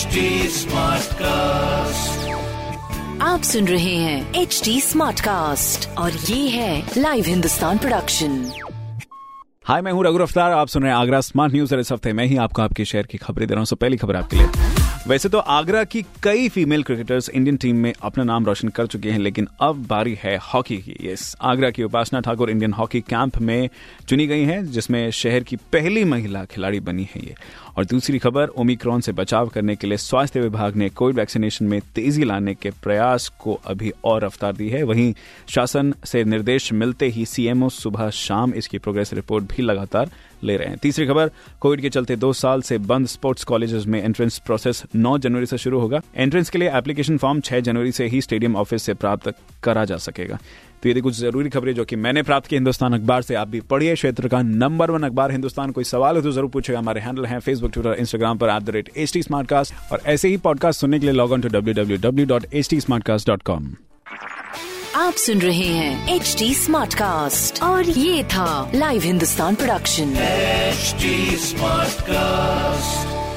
HD cast आप सुन रहे हैं एच डी स्मार्ट कास्ट और ये है लाइव हिंदुस्तान प्रोडक्शन हाय मैं हूँ रघु अफ्तार आप सुन रहे हैं आगरा स्मार्ट न्यूज़ और इस हफ़्ते मैं ही आपको आपके शहर की खबरें दे रहा हूँ। सो पहली खबर आपके लिए। वैसे तो आगरा की कई फीमेल क्रिकेटर्स इंडियन टीम में अपना नाम रोशन कर चुके हैं, लेकिन अब बारी है हॉकी की। यस आगरा की Upasana Thakur Indian hockey camp में चुनी गई हैं, जिसमें शहर की पहली महिला खिलाड़ी बनी है ये। और दूसरी खबर ओमिक्रॉन से बचाव करने के लिए स्वास्थ्य विभाग ने कोविड वैक्सीनेशन में तेज़ी लाने के प्रयास को अभी और रफ्तार दी है। वहीं शासन से निर्देश मिलते ही सीएमओ सुबह शाम इसकी प्रोग्रेस रिपोर्ट भी लगातार ले रहे हैं। तीसरी खबर, कोविड के चलते दो साल से बंद स्पोर्ट्स कॉलेजेस में एंट्रेंस प्रोसेस 9 जनवरी से शुरू होगा। एंट्रेंस के लिए एप्लीकेशन फॉर्म 6 जनवरी से ही स्टेडियम ऑफ़िस से प्राप्त करा जा सकेगा। तो ये थी कुछ ज़रूरी खबरें जो कि मैंने प्राप्त की हिंदुस्तान अखबार से आप भी पढ़िए। क्षेत्र का नंबर वन अखबार हिंदुस्तान कोई सवाल हो तो ज़रूर पूछेगा। हमारे हैंडल हैं फेसबुक ट्विटर इंस्टाग्राम पर at the rate H T और ऐसे ही पॉडकास्ट सुनने के लिए log on to W W W dot H T dot com आप सुन रहे हैं एच टी स्मार्ट कास्ट और ये था live Hindustan production HD Smartcast.